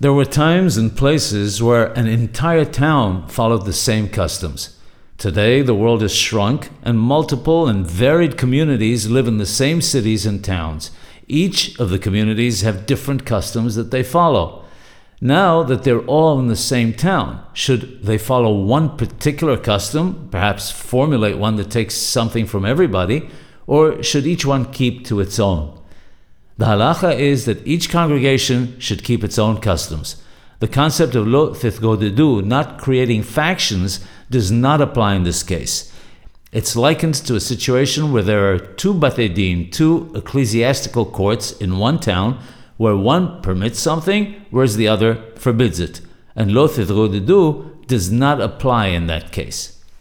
There were times and places where an entire town followed the same customs. Today, the world has shrunk, and multiple and varied communities live in the same cities and towns. Each of the communities have different customs that they follow. Now that they're all in the same town, should they follow one particular custom, perhaps formulate one that takes something from everybody, or should each one keep to its own? The halacha is that each congregation should keep its own customs. The concept of lo tithgodedu, not creating factions, does not apply in this case. It's likened to a situation where there are two batei din, two ecclesiastical courts in one town, where one permits something, whereas the other forbids it. And lo tithgodedu does not apply in that case.